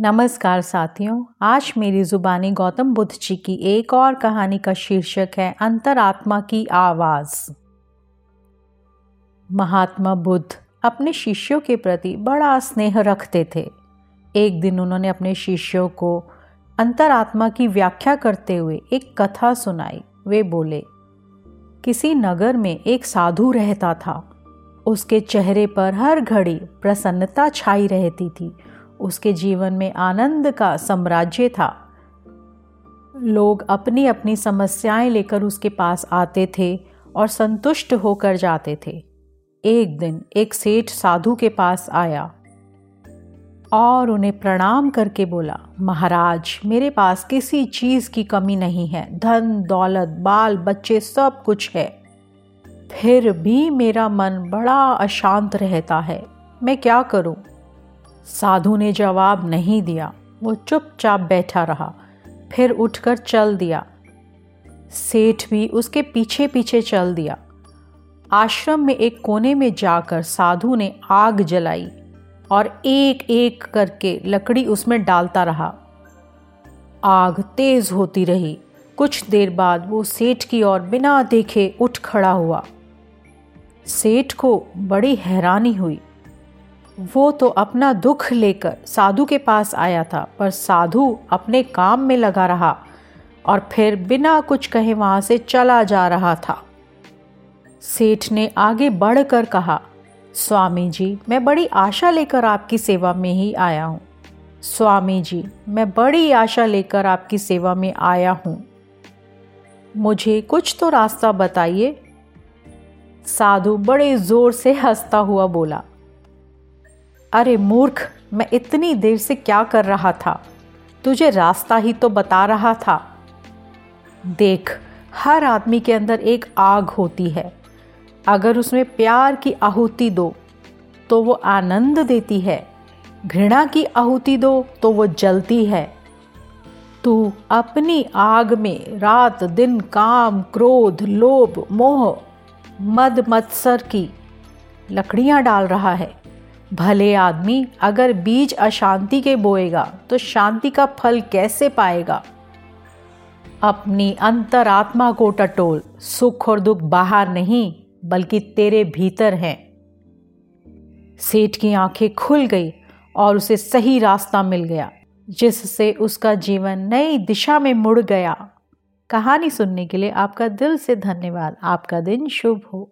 नमस्कार साथियों, आज मेरी ज़ुबानी गौतम बुद्ध जी की एक और कहानी का शीर्षक है अंतरात्मा की आवाज़। महात्मा बुद्ध अपने शिष्यों के प्रति बड़ा स्नेह रखते थे। एक दिन उन्होंने अपने शिष्यों को अंतरात्मा की व्याख्या करते हुए एक कथा सुनाई। वे बोले, किसी नगर में एक साधु रहता था। उसके चेहरे पर हर घड़ी प्रसन्नता छाई रहती थी। उसके जीवन में आनंद का साम्राज्य था। लोग अपनी अपनी समस्याएँ लेकर उसके पास आते थे और संतुष्ट होकर जाते थे। एक दिन एक सेठ साधु के पास आया और उन्हें प्रणाम करके बोला, महाराज, मेरे पास किसी चीज़ की कमी नहीं है। धन, दौलत, बाल, बच्चे सब कुछ है। फिर भी मेरा मन बड़ा अशांत रहता है। मैं क्या करूँ? साधु ने जवाब नहीं दिया। वो चुपचाप बैठा रहा, फिर उठकर चल दिया। सेठ भी उसके पीछे पीछे चल दिया। आश्रम में एक कोने में जाकर साधु ने आग जलाई और एक एक करके लकड़ी उसमें डालता रहा। आग तेज होती रही। कुछ देर बाद वो सेठ की ओर बिना देखे उठ खड़ा हुआ। सेठ को बड़ी हैरानी हुई। वो तो अपना दुख लेकर साधु के पास आया था, पर साधु अपने काम में लगा रहा और फिर बिना कुछ कहे वहाँ से चला जा रहा था। सेठ ने आगे बढ़कर कहा, स्वामी जी, मैं बड़ी आशा लेकर आपकी सेवा में ही आया हूँ। स्वामी जी, मैं बड़ी आशा लेकर आपकी सेवा में आया हूँ। मुझे कुछ तो रास्ता बताइए साधु बड़े ज़ोर से हंसता हुआ बोला अरे मूर्ख, मैं इतनी देर से क्या कर रहा था? तुझे रास्ता ही तो बता रहा था। देख, हर आदमी के अंदर एक आग होती है। अगर उसमें प्यार की आहुति दो तो वो आनंद देती है। घृणा की आहुति दो तो वो जलती है। तू अपनी आग में रात, दिन, काम, क्रोध, लोभ, मोह, मद, मत्सर की लकड़ियाँ डाल रहा है। भले आदमी अगर बीज अशांति के बोएगा तो शांति का फल कैसे पाएगा? अपनी अंतरात्मा को टटोल, सुख और दुख बाहर नहीं, बल्कि तेरे भीतर हैं। सेठ की आँखें खुल गई और उसे सही रास्ता मिल गया, जिससे उसका जीवन नई दिशा में मुड़ गया। कहानी सुनने के लिए आपका दिल से धन्यवाद। आपका दिन शुभ हो।